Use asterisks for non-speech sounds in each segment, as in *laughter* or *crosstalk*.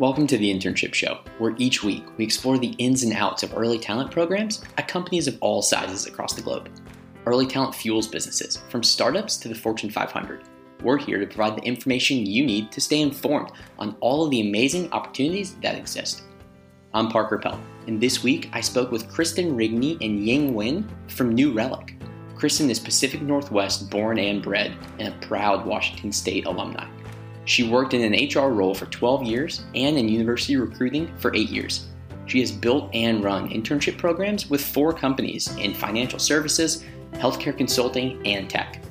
Welcome to the Internship Show, where each week we explore the ins and outs of early talent programs at companies of all sizes across the globe. Early talent fuels businesses, from startups to the Fortune 500. We're here to provide the information you need to stay informed on all of the amazing opportunities that exist. I'm Parker Pell, and this week I spoke with Cristin Rigney and Duyen Nguyen from New Relic. Cristin is Pacific Northwest born and bred and a proud Washington State alumni. She worked in an HR role for 12 years and in university recruiting for 8 years. She has built and run internship programs with four companies in financial services, healthcare consulting, and tech.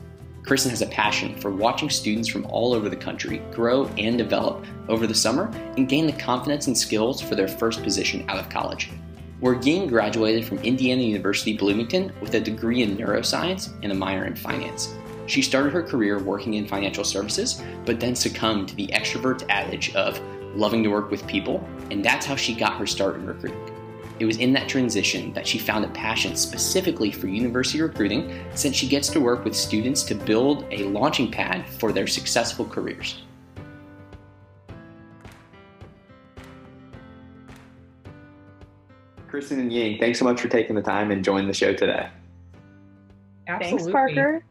Cristin has a passion for watching students from all over the country grow and develop over the summer and gain the confidence and skills for their first position out of college. Duyen graduated from Indiana University Bloomington with a degree in neuroscience and a minor in finance. She started her career working in financial services, but then succumbed to the extrovert's adage of loving to work with people, and that's how she got her start in recruiting. It was in that transition that she found a passion specifically for university recruiting since she gets to work with students to build a launching pad for their successful careers. Cristin and Duyen, thanks so much for taking the time and joining the show today. Absolutely. Thanks, Parker.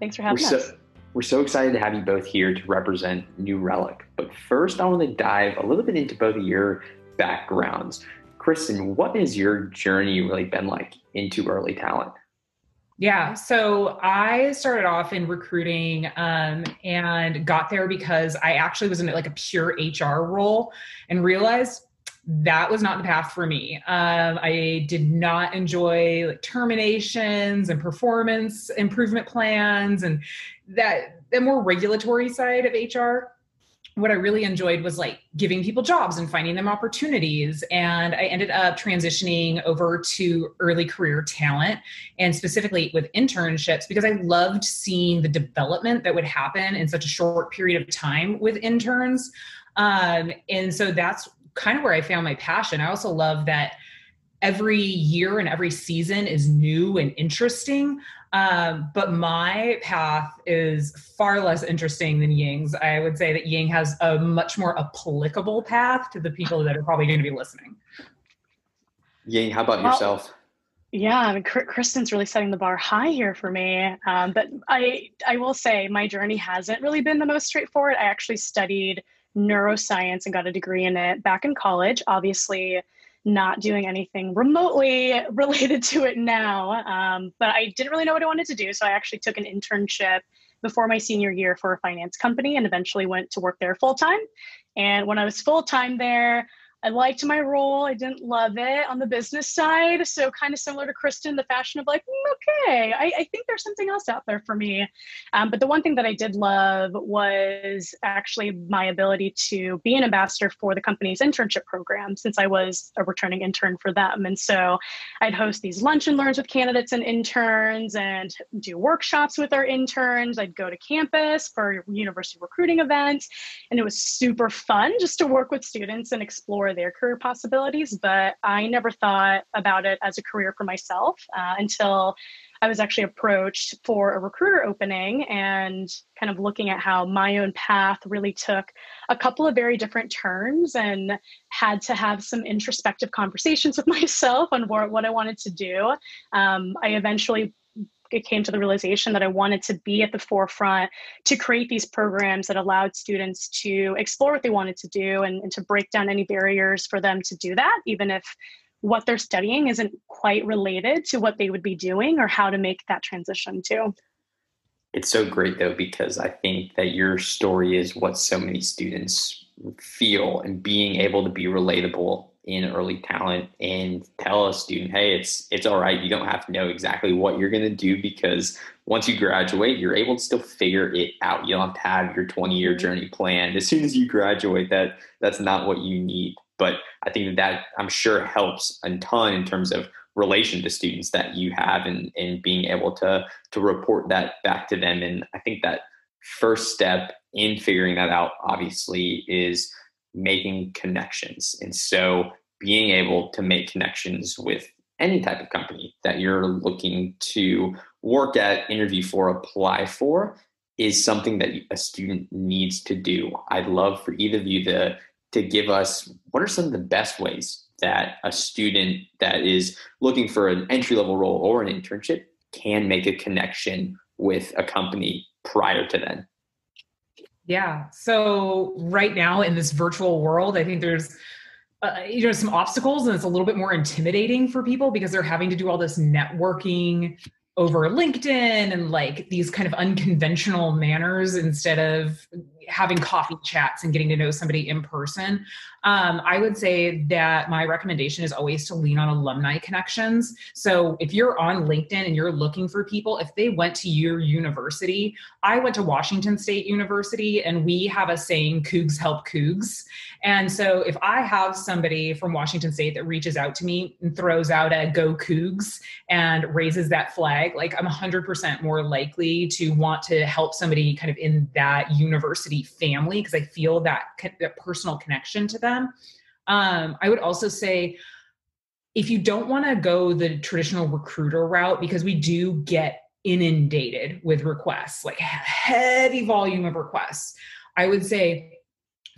Thanks for having we're us. So, we're so excited to have you both here to represent New Relic. But first, I want to dive a little bit into both of your backgrounds. Cristin, what has your journey really been like into early talent? Yeah, so I started off in recruiting um, and got there because I actually was in like a pure HR role and realized that was not the path for me. Um, I did not enjoy like, terminations and performance improvement plans and that the more regulatory side of HR. What I really enjoyed was like giving people jobs and finding them opportunities. And I ended up transitioning over to early career talent and specifically with internships because I loved seeing the development that would happen in such a short period of time with interns. Um, and so that's kind of where I found my passion. I also love that every year and every season is new and interesting. Um, but my path is far less interesting than Duyen's. I would say that Duyen has a much more applicable path to the people that are probably going to be listening. Duyen, how about well, yourself? Yeah, I mean, Cristin's really setting the bar high here for me. Um, but I, I will say my journey hasn't really been the most straightforward. I actually studied neuroscience and got a degree in it back in college. Obviously, not doing anything remotely *laughs* related to it now. Um, but I didn't really know what I wanted to do. So I actually took an internship before my senior year for a finance company and eventually went to work there full time. And when I was full time there, I liked my role. I didn't love it on the business side. So, kind of similar to Cristin, the fashion of like, mm, okay, I, I, think there's something else out there for me. Um, but the one thing that I did love was actually my ability to be an ambassador for the company's internship program since I was a returning intern for them. And so, I'd host these lunch and learns with candidates and interns and do workshops with our interns. I'd go to campus for university recruiting events. And it was super fun just to work with students and explore their career possibilities, but I never thought about it as a career for myself uh, until I was actually approached for a recruiter opening and kind of looking at how my own path really took a couple of very different turns and had to have some introspective conversations *laughs* with myself on what, what I wanted to do. Um, I eventually it came to the realization that I wanted to be at the forefront to create these programs that allowed students to explore what they wanted to do and, and to break down any barriers for them to do that, even if what they're studying isn't quite related to what they would be doing or how to make that transition too. It's so great though, because I think that your story is what so many students feel and being able to be relatable in early talent and tell a student, hey, it's it's all right. You don't have to know exactly what you're going to do because once you graduate, you're able to still figure it out. You don't have to have your 20 year mm-hmm. journey planned. As soon as you graduate, that that's not what you need. But I think that, that I'm sure helps a ton in terms of relation to students that you have and, and being able to to report that back to them. And I think that first step in figuring that out obviously is making connections. And so being able to make connections with any type of company that you're looking to work at, interview for, apply for is something that a student needs to do. I'd love for either of you to to give us what are some of the best ways that a student that is looking for an entry level role or an internship can make a connection with a company prior to then? Yeah. So right now in this virtual world, I think there's uh, you know some obstacles and it's a little bit more intimidating for people because they're having to do all this networking over LinkedIn and like these kind of unconventional manners instead of having coffee chats and getting to know somebody in person. Um, I would say that my recommendation is always to lean on alumni connections. So if you're on LinkedIn and you're looking for people, if they went to your university, I went to Washington State University and we have a saying, Cougs help Cougs. And so if I have somebody from Washington State that reaches out to me and throws out a go Cougs and raises that flag, like I'm 100% more likely to want to help somebody kind of in that university family because I feel that, that personal connection to them. Um, I would also say if you don't want to go the traditional recruiter route, because we do get inundated with requests, like heavy volume of requests, I would say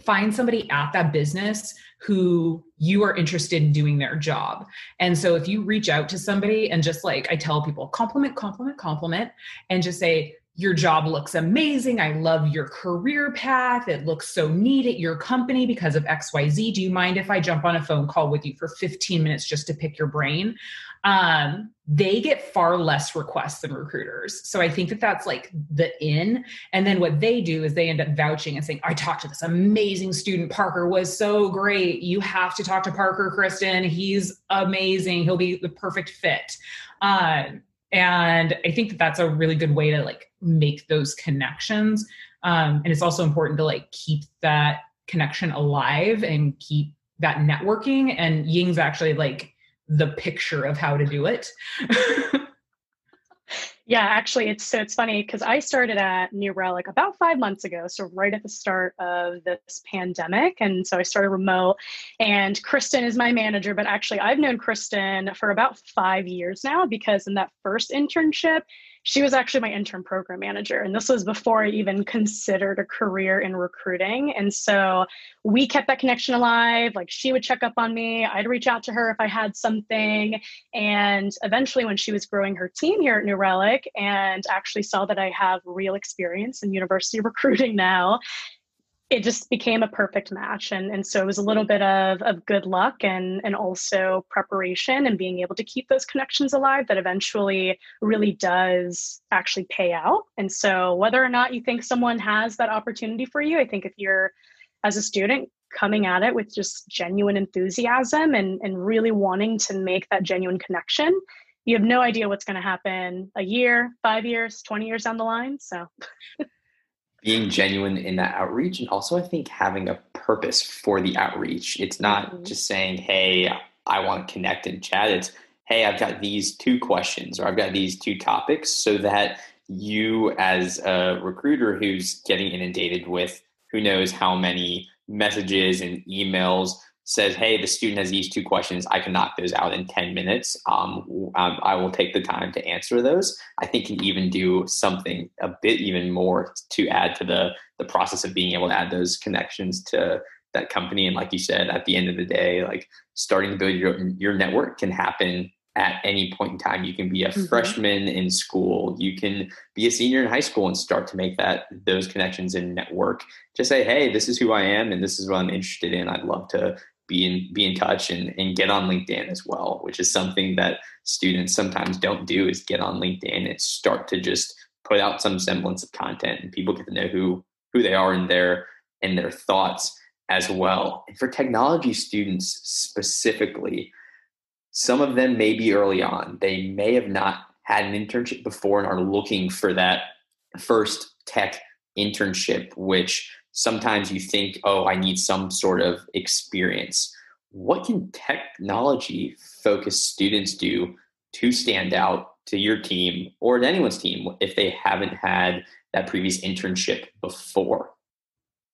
find somebody at that business who you are interested in doing their job. And so if you reach out to somebody and just like I tell people, compliment, compliment, compliment, and just say, your job looks amazing. I love your career path. It looks so neat at your company because of XYZ. Do you mind if I jump on a phone call with you for 15 minutes just to pick your brain? Um, they get far less requests than recruiters. So I think that that's like the in. And then what they do is they end up vouching and saying, I talked to this amazing student. Parker was so great. You have to talk to Parker, Cristin. He's amazing. He'll be the perfect fit. Um, and i think that that's a really good way to like make those connections. Um, and it's also important to like keep that connection alive and keep that networking. And Duyen's actually like the picture of how to do it *laughs* Yeah, actually, it's so it's funny because I started at New Relic about five months ago, so right at the start of this pandemic, and so I started remote. And Cristin is my manager, but actually, I've known Cristin for about five years now because in that first internship, she was actually my intern program manager. And this was before I even considered a career in recruiting. And so we kept that connection alive. Like she would check up on me, I'd reach out to her if I had something. And eventually, when she was growing her team here at New Relic and actually saw that I have real experience in university *laughs* recruiting now, it just became a perfect match and and so it was a little bit of of good luck and and also preparation and being able to keep those connections alive that eventually really does actually pay out and so whether or not you think someone has that opportunity for you i think if you're as a student coming at it with just genuine enthusiasm and and really wanting to make that genuine connection you have no idea what's going to happen a year, five years, 20 years down the line. So *laughs* being genuine in that outreach and also i think having a purpose for the outreach it's not mm-hmm. just saying hey i want to connect and chat it's hey i've got these two questions or i've got these two topics so that you as a recruiter who's getting inundated with who knows how many messages and emails says, hey, the student has these two questions. I can knock those out in 10 minutes. Um, um, I will take the time to answer those. I think can even do something a bit even more to add to the, the process of being able to add those connections to that company. And like you said, at the end of the day, like starting to build your, your network can happen at any point in time. You can be a mm-hmm. freshman in school. You can be a senior in high school and start to make that those connections and network. Just say, hey, this is who I am and this is what I'm interested in. I'd love to be in be in touch and, and get on LinkedIn as well, which is something that students sometimes don't do is get on LinkedIn and start to just put out some semblance of content and people get to know who who they are and their and their thoughts as well. And for technology students specifically, some of them may be early on. They may have not had an internship before and are looking for that first tech internship, which sometimes you think, oh, I need some sort of experience. What can technology focused students do to stand out to your team or to anyone's team if they haven't had that previous internship before?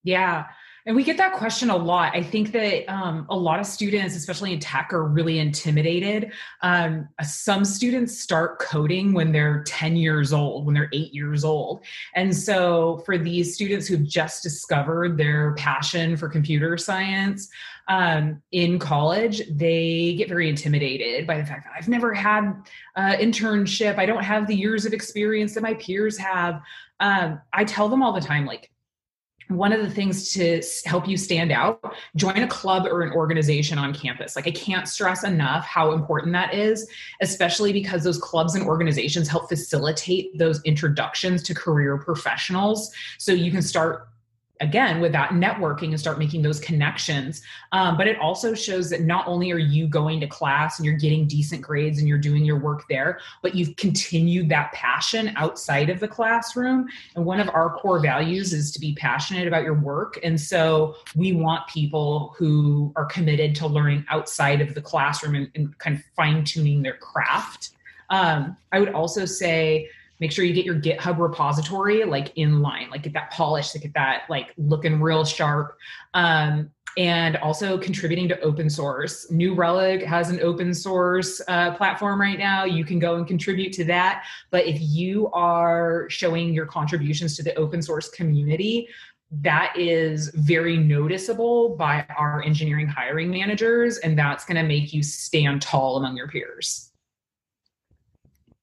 Yeah. And we get that question a lot. I think that um, a lot of students, especially in tech, are really intimidated. Um, some students start coding when they're 10 years old, when they're eight years old. And so, for these students who've just discovered their passion for computer science um, in college, they get very intimidated by the fact that I've never had an internship. I don't have the years of experience that my peers have. Um, I tell them all the time, like, one of the things to help you stand out join a club or an organization on campus. Like i can't stress enough how important that is especially because those clubs and organizations help facilitate those introductions to career professionals. So you can start again with that networking and start making those connections. Um, but it also shows that not only are you going to class and you're getting decent grades and you're doing your work there but you've continued that passion outside of the classroom. And one of our core values is to be passionate about your work. And so we want people who are committed to learning outside of the classroom and, and kind of fine tuning their craft. Um, i would also say make sure you get your github repository like in line like get that polish get that like looking real sharp. Um, and also contributing to open source. New relic has an open source uh, platform right now. You can go and contribute to that. But if you are showing your contributions to the open source community that is very noticeable by our engineering hiring managers and that's going to make you stand tall among your peers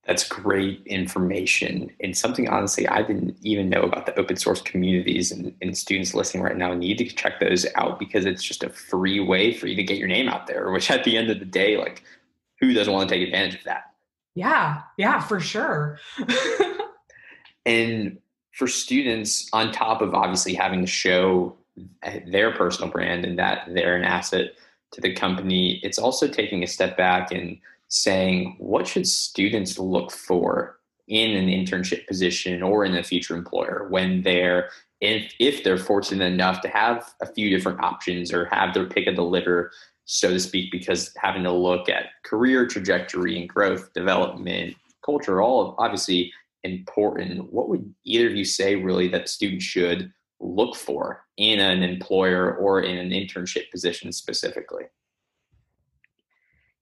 that's great information and something honestly I didn't even know about the open source communities and, and, students listening right now need to check those out because it's just a free way for you to get your name out there, which at the end of the day, like who doesn't want to take advantage of that? Yeah, yeah, for sure. and for students, on top of obviously having to show their personal brand and that they're an asset to the company, it's also taking a step back and saying what should students look for in an internship position or in a future employer when they're if if they're fortunate enough to have a few different options or have their pick of the litter so to speak because having to look at career trajectory and growth development culture all obviously important. What would either of you say really that students should look for in an employer or in an internship position specifically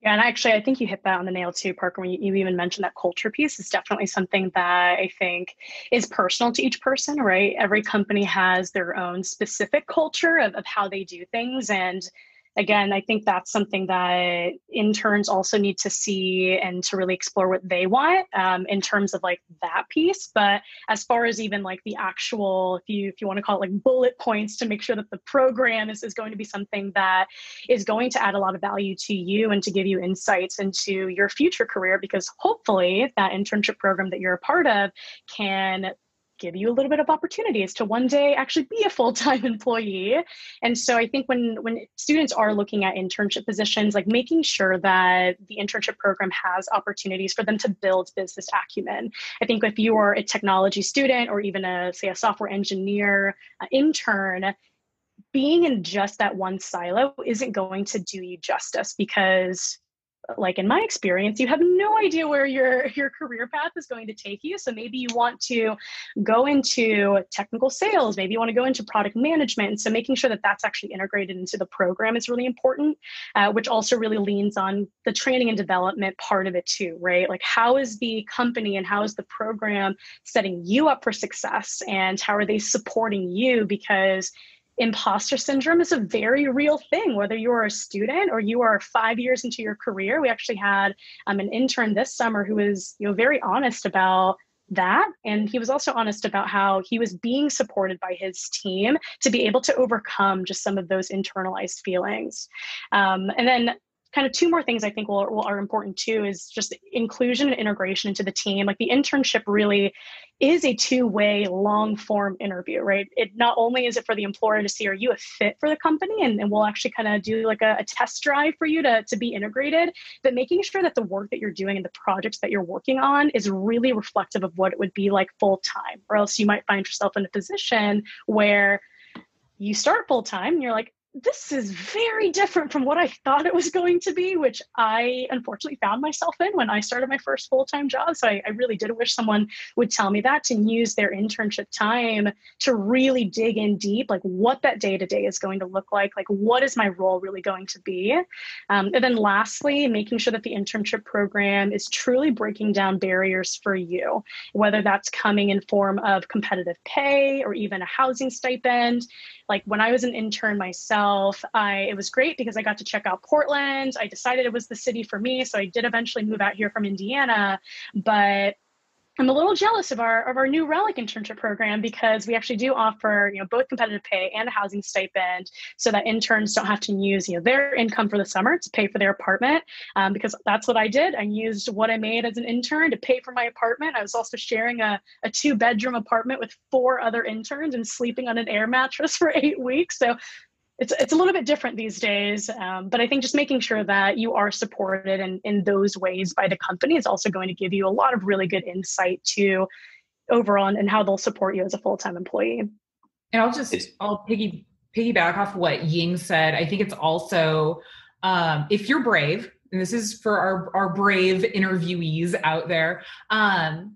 yeah, and actually, I think you hit that on the nail too, Parker. When you, you even mentioned that culture piece, is definitely something that I think is personal to each person, right? Every company has their own specific culture of, of how they do things. And again, I think that's something that interns also need to see and to really explore what they want um, in terms of like that piece. But as far as even like the actual, if you if you want to call it like bullet points to make sure that the program is, is going to be something that is going to add a lot of value to you and to give you insights into your future career, because hopefully that internship program that you're a part of can give you a little bit of opportunities to one day actually be a full-time *laughs* employee. And so i think when when students are looking at internship positions like making sure that the internship program has opportunities for them to build business acumen. I think if you are a technology student or even a say a software engineer uh, intern being in just that one silo isn't going to do you justice because like in my experience you have no idea where your your career path is going to take you. So maybe you want to go into technical sales. Maybe you want to go into product management. So making sure that that's actually integrated into the program is really important uh, which also really leans on the training and development part of it too right? Like how is the company and how is the program setting you up for success? And how are they supporting you? Because imposter syndrome is a very real thing. Whether you're a student or you are five years into your career we actually had um, an intern this summer who was you know very honest about that. And he was also honest about how he was being supported by his team to be able to overcome just some of those internalized feelings. Um, and then kind of two more things I think will, will, are important too is just inclusion and integration into the team. Like the internship really is a two-way long form interview, right? It not only is it for the employer to see are you a fit for the company and, and we'll actually kind of do like a, a test drive for you to, to be integrated, but making sure that the work that you're doing and the projects that you're working on is really reflective of what it would be like full time, or else you might find yourself in a position where you start full time and you're like, this is very different from what I thought it was going to be, which I unfortunately found myself in when I started my first full time job. So I, I, really did wish someone would tell me that to use their internship time to really dig in deep, like what that day to day is going to look like, like what is my role really going to be. Um, and then lastly, making sure that the internship program is truly breaking down barriers for you, whether that's coming in form of competitive pay or even a housing stipend like when I was an intern myself, I it was great because I got to check out Portland. I decided it was the city for me, so I did eventually move out here from Indiana, but I'm a little jealous of our of our new Relic internship program because we actually do offer you know both competitive pay and a housing stipend, so that interns don't have to use you know their income for the summer to pay for their apartment. Um, because that's what I did. I used what I made as an intern to pay for my apartment. I was also sharing a, a two bedroom apartment with four other interns and sleeping on an air mattress *laughs* for eight weeks. So it's it's a little bit different these days um, but i think just making sure that you are supported in, in those ways by the company is also going to give you a lot of really good insight to overall and how they'll support you as a full-time employee. And i'll just i'll piggy piggyback off what Duyen said. I think it's also um, if you're brave and this is for our, our brave interviewees out there um,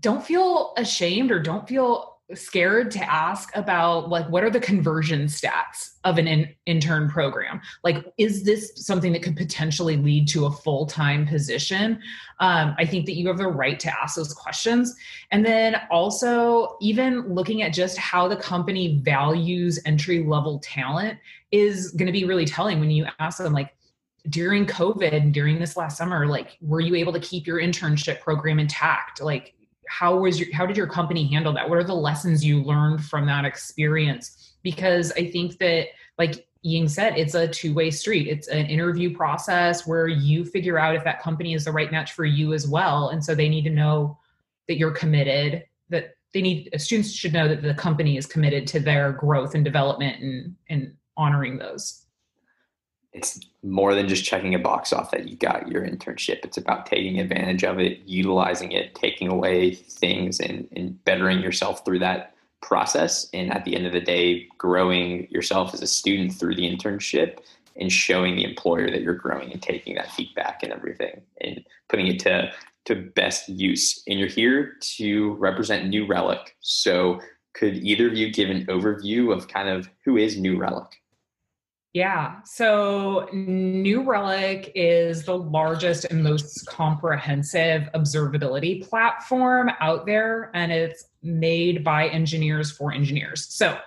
don't feel ashamed or don't feel scared to ask about like what are the conversion stats of an in, intern program? Like is this something that could potentially lead to a full-time position? Um, i think that you have the right to ask those questions. And then also even looking at just how the company values entry level talent is going to be really telling when you ask them like during covid during this last summer like were you able to keep your internship program intact? Like how was your how did your company handle that what are the lessons you learned from that experience because i think that like Duyen said, it's a two way street. It's an interview process where you figure out if that company is the right match for you as well. And so they need to know that you're committed, that they need students should know that the company is committed to their growth and development and, and honoring those it's more than just checking a box off that you got your internship. It's about taking advantage of it, utilizing it, taking away things, and, and bettering yourself through that process. And at the end of the day, growing yourself as a student through the internship and showing the employer that you're growing and taking that feedback and everything and putting it to to best use. And you're here to represent New Relic. So could either of you give an overview of kind of who is New Relic? Yeah. So New Relic is the largest and most comprehensive observability platform out there, and it's made by engineers for engineers. So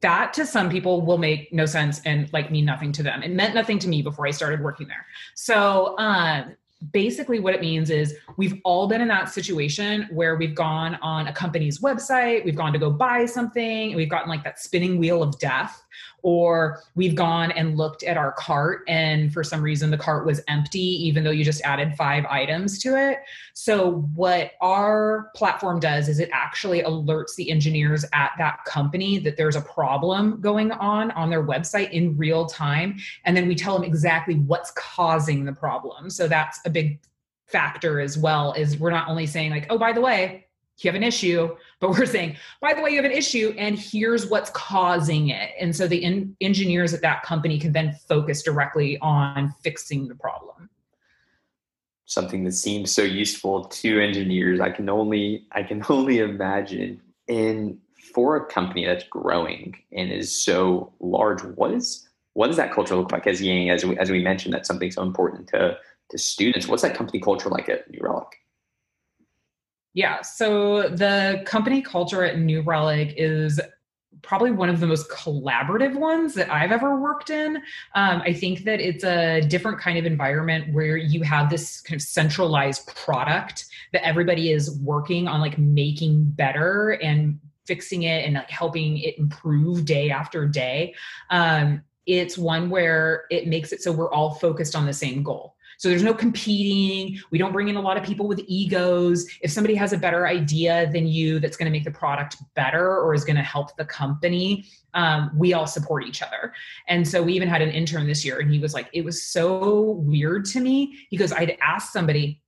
that to some people will make no sense and like mean nothing to them. It meant nothing to me before I started working there. So um, basically what it means is we've all been in that situation where we've gone on a company's website, we've gone to go buy something, and we've gotten like that spinning wheel of death or we've gone and looked at our cart and for some reason the cart was empty even though you just added five items to it. So what our platform does is it actually alerts the engineers at that company that there's a problem going on on their website in real time. And then we tell them exactly what's causing the problem. So that's a big factor as well is we're not only saying like oh by the way you have an issue, but we're saying, by the way, you have an issue, and here's what's causing it. And so the in- engineers at that company can then focus directly on fixing the problem. Something that seems so useful to engineers, I can only I can *laughs* only imagine. And for a company that's growing and is so large, what is what does that culture look like? As Duyen, as we, as we mentioned, that's something so important to to students. What's that company culture like at New Relic? Yeah. So the company culture at New Relic is probably one of the most collaborative ones that I've ever worked in. Um, I think that it's a different kind of environment where you have this kind of centralized product that everybody is working on, like making better and fixing it and like helping it improve day after day. Um, it's one where it makes it so we're all focused on the same goal. So there's no competing. We don't bring in a lot of people with egos. If somebody has a better idea than you that's going to make the product better or is going to help the company, um, we all support each other. And so we even had an intern this year, and he was like, it was so weird to me. He goes, I'd ask somebody,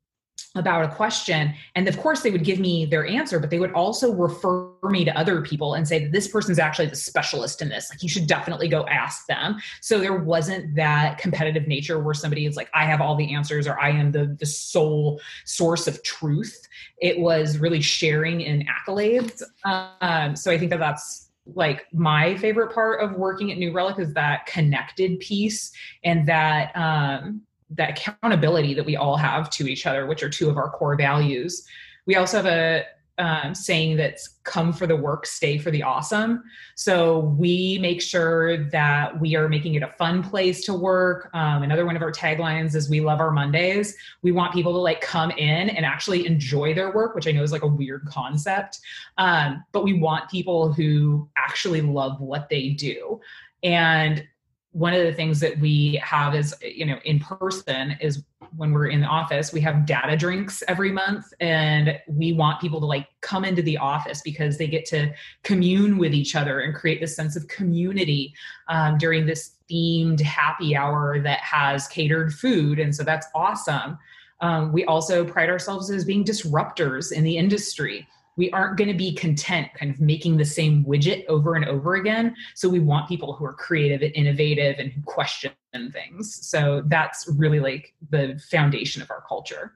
about a question and of course they would give me their answer but they would also refer me to other people and say that this person's actually the specialist in this like you should definitely go ask them. So there wasn't that competitive nature where somebody is like i have all the answers or i am the the sole source of truth. It was really sharing in accolades. Um, so i think that that's like my favorite part of working at new relic is that connected piece and that um that accountability that we all have to each other, which are two of our core values. We also have a um, saying that's come for the work, stay for the awesome. So we make sure that we are making it a fun place to work. Um, another one of our taglines is we love our Mondays. We want people to like come in and actually enjoy their work, which I know is like a weird concept. Um, but we want people who actually love what they do. And one of the things that we have is you know in person is when we're in the office we have data drinks every month and we want people to like come into the office because they get to commune with each other and create this sense of community um, during this themed happy hour that has catered food and so that's awesome. Um, we also pride ourselves as being disruptors in the industry we aren't going to be content kind of making the same widget over and over again. So we want people who are creative and innovative and who question things. So that's really like the foundation of our culture.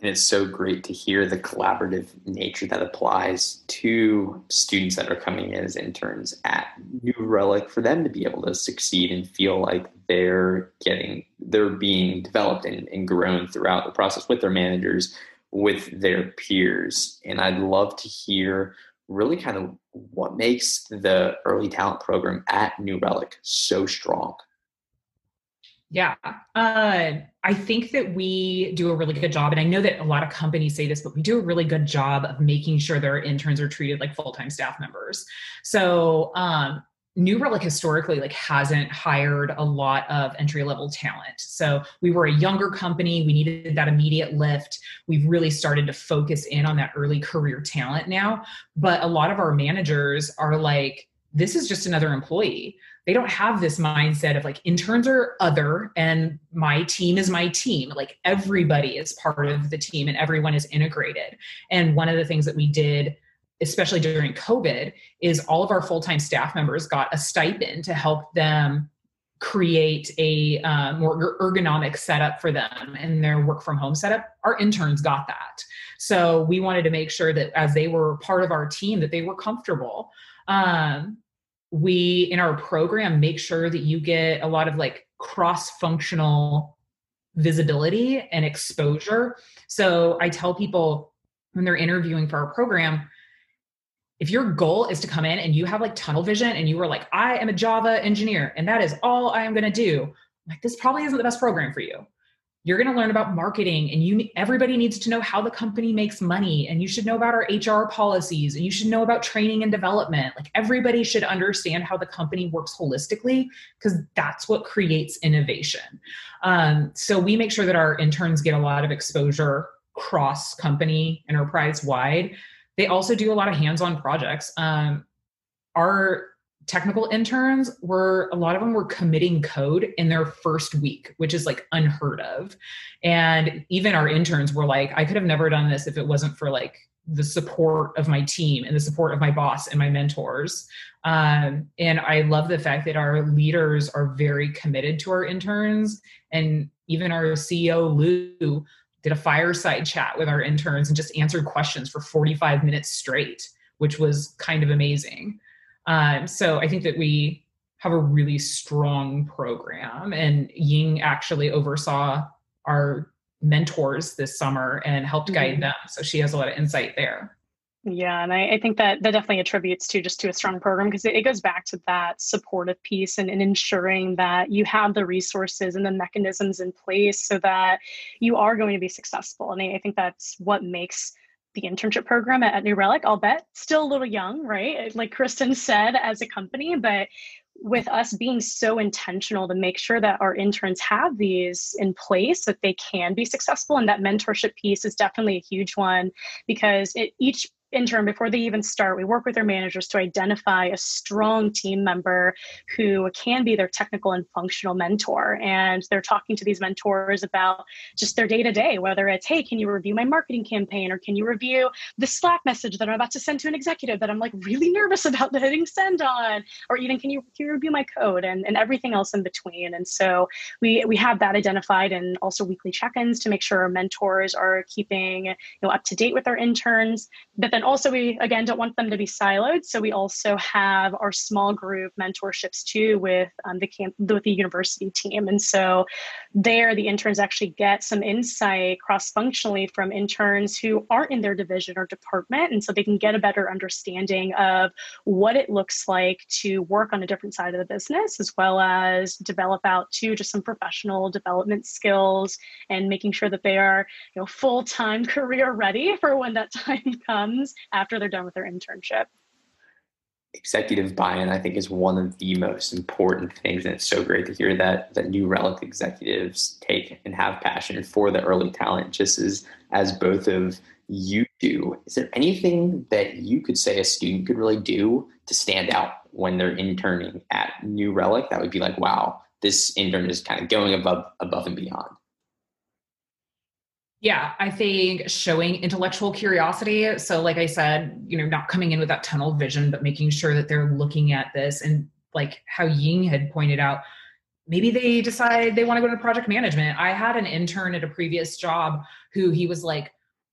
And it's so great to hear the collaborative nature that applies to students that are coming in as interns at New Relic for them to be able to succeed and feel like they're getting, they're being developed and, and grown throughout the process with their managers, with their peers. And I'd love to hear really kind of what makes the early talent program at New Relic so strong. Yeah, uh, I think that we do a really good job. And I know that a lot of companies say this, but we do a really good job of making sure their interns are treated like full time staff members. So, um, New Relic historically like hasn't hired a lot of entry level talent. So we were a younger company. We needed that immediate lift. We've really started to focus in on that early career talent now. But a lot of our managers are like, this is just another employee. They don't have this mindset of like interns are other and my team is my team. Like everybody is part of the team and everyone is integrated. And one of the things that we did especially during COVID, is all of our full time staff members got a stipend to help them create a uh, more ergonomic setup for them and their work from home setup. Our interns got that. So we wanted to make sure that as they were part of our team that they were comfortable. Um, we in our program make sure that you get a lot of like cross functional visibility and exposure. So i tell people when they're interviewing for our program if your goal is to come in and you have like tunnel vision and you were like, I am a Java engineer and that is all I am going to do, like this probably isn't the best program for you. You're going to learn about marketing and you everybody needs to know how the company makes money and you should know about our HR policies and you should know about training and development. Like everybody should understand how the company works holistically because that's what creates innovation. Um, so we make sure that our interns get a lot of exposure cross company enterprise wide they also do a lot of hands-on projects. Um, our technical interns were a lot of them were committing code in their first week which is like unheard of. And even our interns were like i could have never done this if it wasn't for like the support of my team and the support of my boss and my mentors. Um, and i love the fact that our leaders are very committed to our interns. And even our ceo Lew did a fireside chat with our interns and just answered questions for 45 minutes straight, which was kind of amazing. Um, so I think that we have a really strong program, and Duyen actually oversaw our mentors this summer and helped guide mm-hmm. them. So she has a lot of insight there. Yeah, and I, I, think that that definitely attributes to just to a strong program because it, it, goes back to that supportive piece and, and, ensuring that you have the resources and the mechanisms in place so that you are going to be successful. And I, I think that's what makes the internship program at, at New Relic, I'll bet, still a little young, right? Like Cristin said, as a company, but with us being so intentional to make sure that our interns have these in place that they can be successful and that mentorship piece is definitely a huge one because it, each intern before they even start we work with their managers to identify a strong team member who can be their technical and functional mentor. And they're talking to these mentors about just their day to day whether it's hey can you review my marketing campaign? Or can you review the slack message that i'm about to send to an executive that i'm like really nervous *laughs* about hitting send on? Or even can you, can you review my code? and, and everything else in between. And so we we have that identified and also weekly check-ins to make sure our mentors are keeping you know up to date with our interns. But then also we again don't want them to be siloed. So we also have our small group mentorships too with um, the camp with the university team. And so there the interns actually get some insight cross-functionally from interns who aren't in their division or department. And so they can get a better understanding of what it looks like to work on a different side of the business as well as develop out to just some professional development skills and making sure that they are you know full-time *laughs* career ready for when that *laughs* time comes after they're done with their internship. Executive buy-in i think is one of the most important things and it's so great to hear that that new relic executives take and have passion for the early talent just as as both of you do. Is there anything that you could say a student could really do to stand out when they're interning at new relic that would be like wow this intern is kind of going above above and beyond yeah, I think showing intellectual curiosity. So, like I said, you know, not coming in with that tunnel vision, but making sure that they're looking at this and like how Duyen had pointed out, maybe they decide they want to go into project management. I had an intern at a previous job who he was like,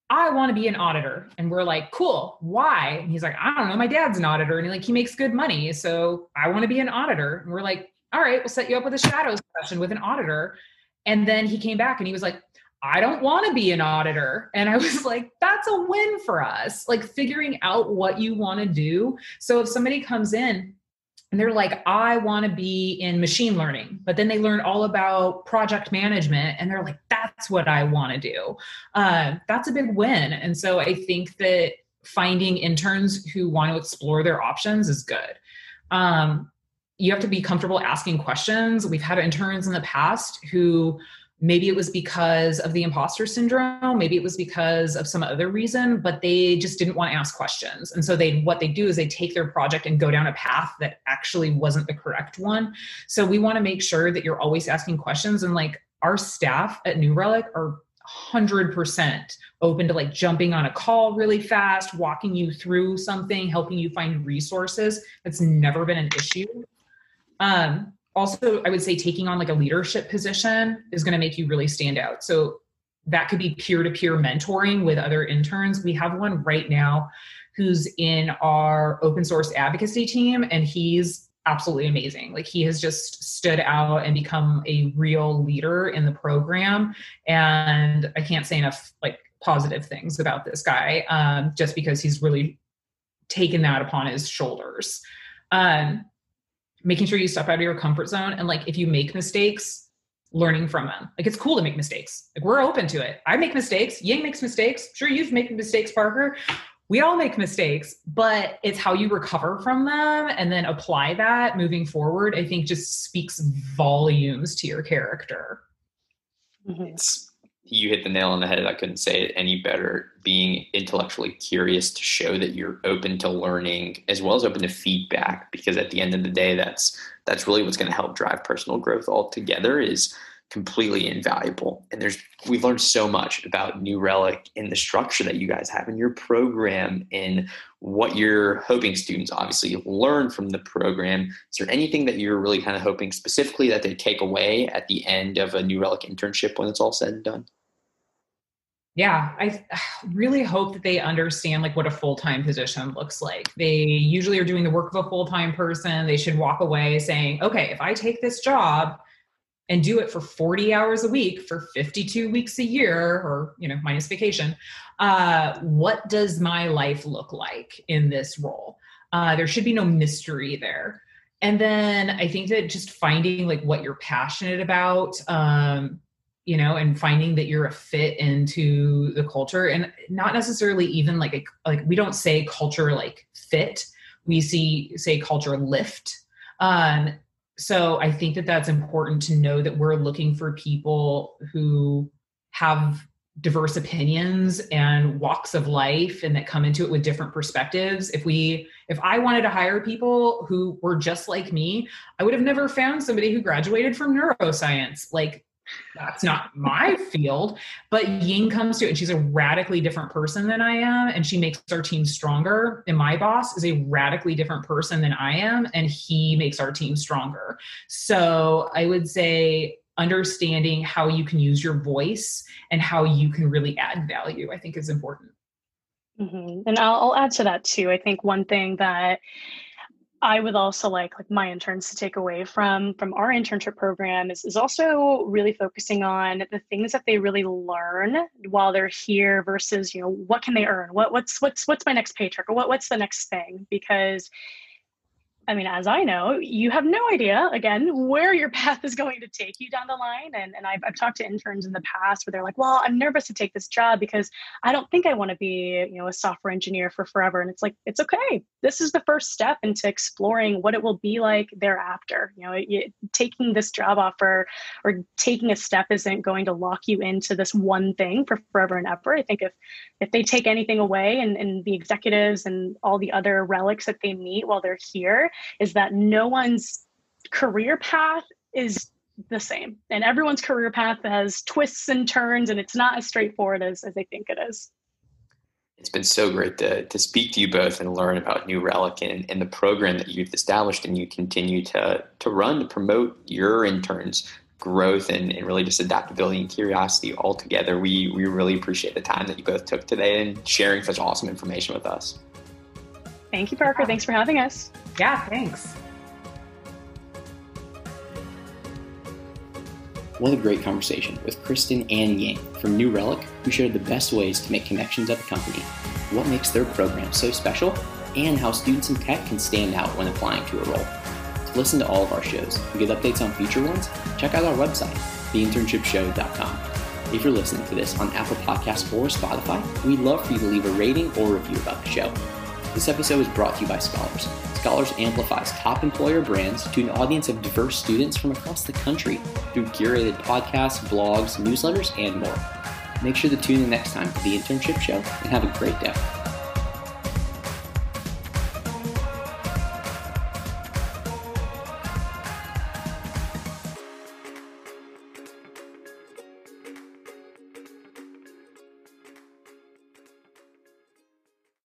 I want to be an auditor. And we're like, cool. Why? And he's like, I don't know. My dad's an auditor and like he makes good money. So I want to be an auditor. And we're like, all right, we'll set you up with a shadow session with an auditor. And then he came back and he was like, I don't want to be an auditor. And I was *laughs* like, that's a win for us. Like figuring out what you want to do. So if somebody comes in and they're like, I want to be in machine learning, but then they learn all about project management and they're like, that's what I want to do. Uh, that's a big win. And so I think that finding interns who want to explore their options is good. Um, you have to be comfortable asking questions. We've had interns in the past who maybe it was because of the imposter syndrome maybe it was because of some other reason but they just didn't want to ask questions. And so they what they do is they take their project and go down a path that actually wasn't the correct one. So we want to make sure that you're always asking questions and like our staff at new relic are 100% open to like jumping on a call really fast walking you through something helping you find resources. That's never been an issue. Um, also i would say taking on like a leadership position is going to make you really stand out. So that could be peer-to-peer mentoring with other interns. We have one right now who's in our open source advocacy team and he's absolutely amazing. Like he has just stood out and become a real leader in the program. And i can't say enough like positive things about this guy um, just because he's really taken that upon his shoulders. Um, making sure you step out of your comfort zone. And like if you make mistakes learning from them. Like it's cool to make mistakes. Like we're open to it. I make mistakes. Duyen makes mistakes. Sure you've made mistakes parker. We all make mistakes but it's how you recover from them and then apply that moving forward i think just speaks volumes to your character. Mm-hmm. it's you hit the nail on the head. I couldn't say it any better. Being intellectually curious to show that you're open to learning as well as open to feedback, because at the end of the day, that's that's really what's going to help drive personal growth altogether. Is completely invaluable. And there's we've learned so much about New Relic in the structure that you guys have in your program and what you're hoping students obviously learn from the program. Is there anything that you're really kind of hoping specifically that they take away at the end of a New Relic internship when it's all said and done? Yeah i *sighs* really hope that they understand like what a full-time position looks like. They usually are doing the work of a full-time person. They should walk away saying okay if i take this job and do it for 40 hours a week for 52 weeks a year or you know minus vacation uh, what does my life look like in this role? Uh, there should be no mystery there. And then i think that just finding like what you're passionate about um, you know and finding that you're a fit into the culture and not necessarily even like a, like we don't say culture like fit. We see say culture lift. Um so i think that that's important to know that we're looking for people who have diverse opinions and walks of life and that come into it with different perspectives. If we if i wanted to hire people who were just like me i would have never found somebody who graduated from neuroscience. Like that's not my field but Duyen comes to it and she's a radically different person than i am and she makes our team stronger and my boss is a radically different person than i am and he makes our team stronger so i would say understanding how you can use your voice and how you can really add value, I think is important. Mm-hmm. And I'll, I'll add to that too. I think one thing that I would also like like my interns to take away from from our internship program is, is also really focusing on the things that they really learn while they're here versus you know what can they earn? What what's what's what's my next paycheck? Or what what's the next thing? Because I mean, as I know, you have no idea, again, where your *laughs* path is going to take you down the line. And, and I've, I've talked to interns in the past where they're like, well, I'm nervous to take this job because I don't think I want to be, you know, a software engineer for forever. And it's like, it's okay. This is the first step into exploring what it will be like thereafter. You know, it, taking this job offer or taking a step isn't going to lock you into this one thing for forever and ever. I think if, if they take anything away and, and the executives and all the other relics that they meet while they're here, is that no one's career path is the same. And everyone's career path has twists and turns and it's not as straightforward as, as they think it is. It's been so great to, to speak to you both and learn about new relic and, and the program that you've established and you continue to, to run to promote your interns growth and, and really just adaptability and curiosity all together we, we really appreciate the time that you both took today and sharing such awesome information with us. Thank you parker. Thanks for having us yeah, thanks. What a great conversation with Cristin and Duyen from New Relic, who shared the best ways to make connections at the company, what makes their program so special, and how students in tech can stand out when applying to a role. To listen to all of our shows and get updates on future ones, check out our website, theinternshipshow.com. If you're listening to this on Apple Podcasts or Spotify, we'd love for you to leave a rating or review about the show. This episode is brought to you by Scholars. Scholars amplifies top employer brands to an audience of diverse students from across the country through curated podcasts, blogs, newsletters, and more. Make sure to tune in next time to the Internship Show and have a great day.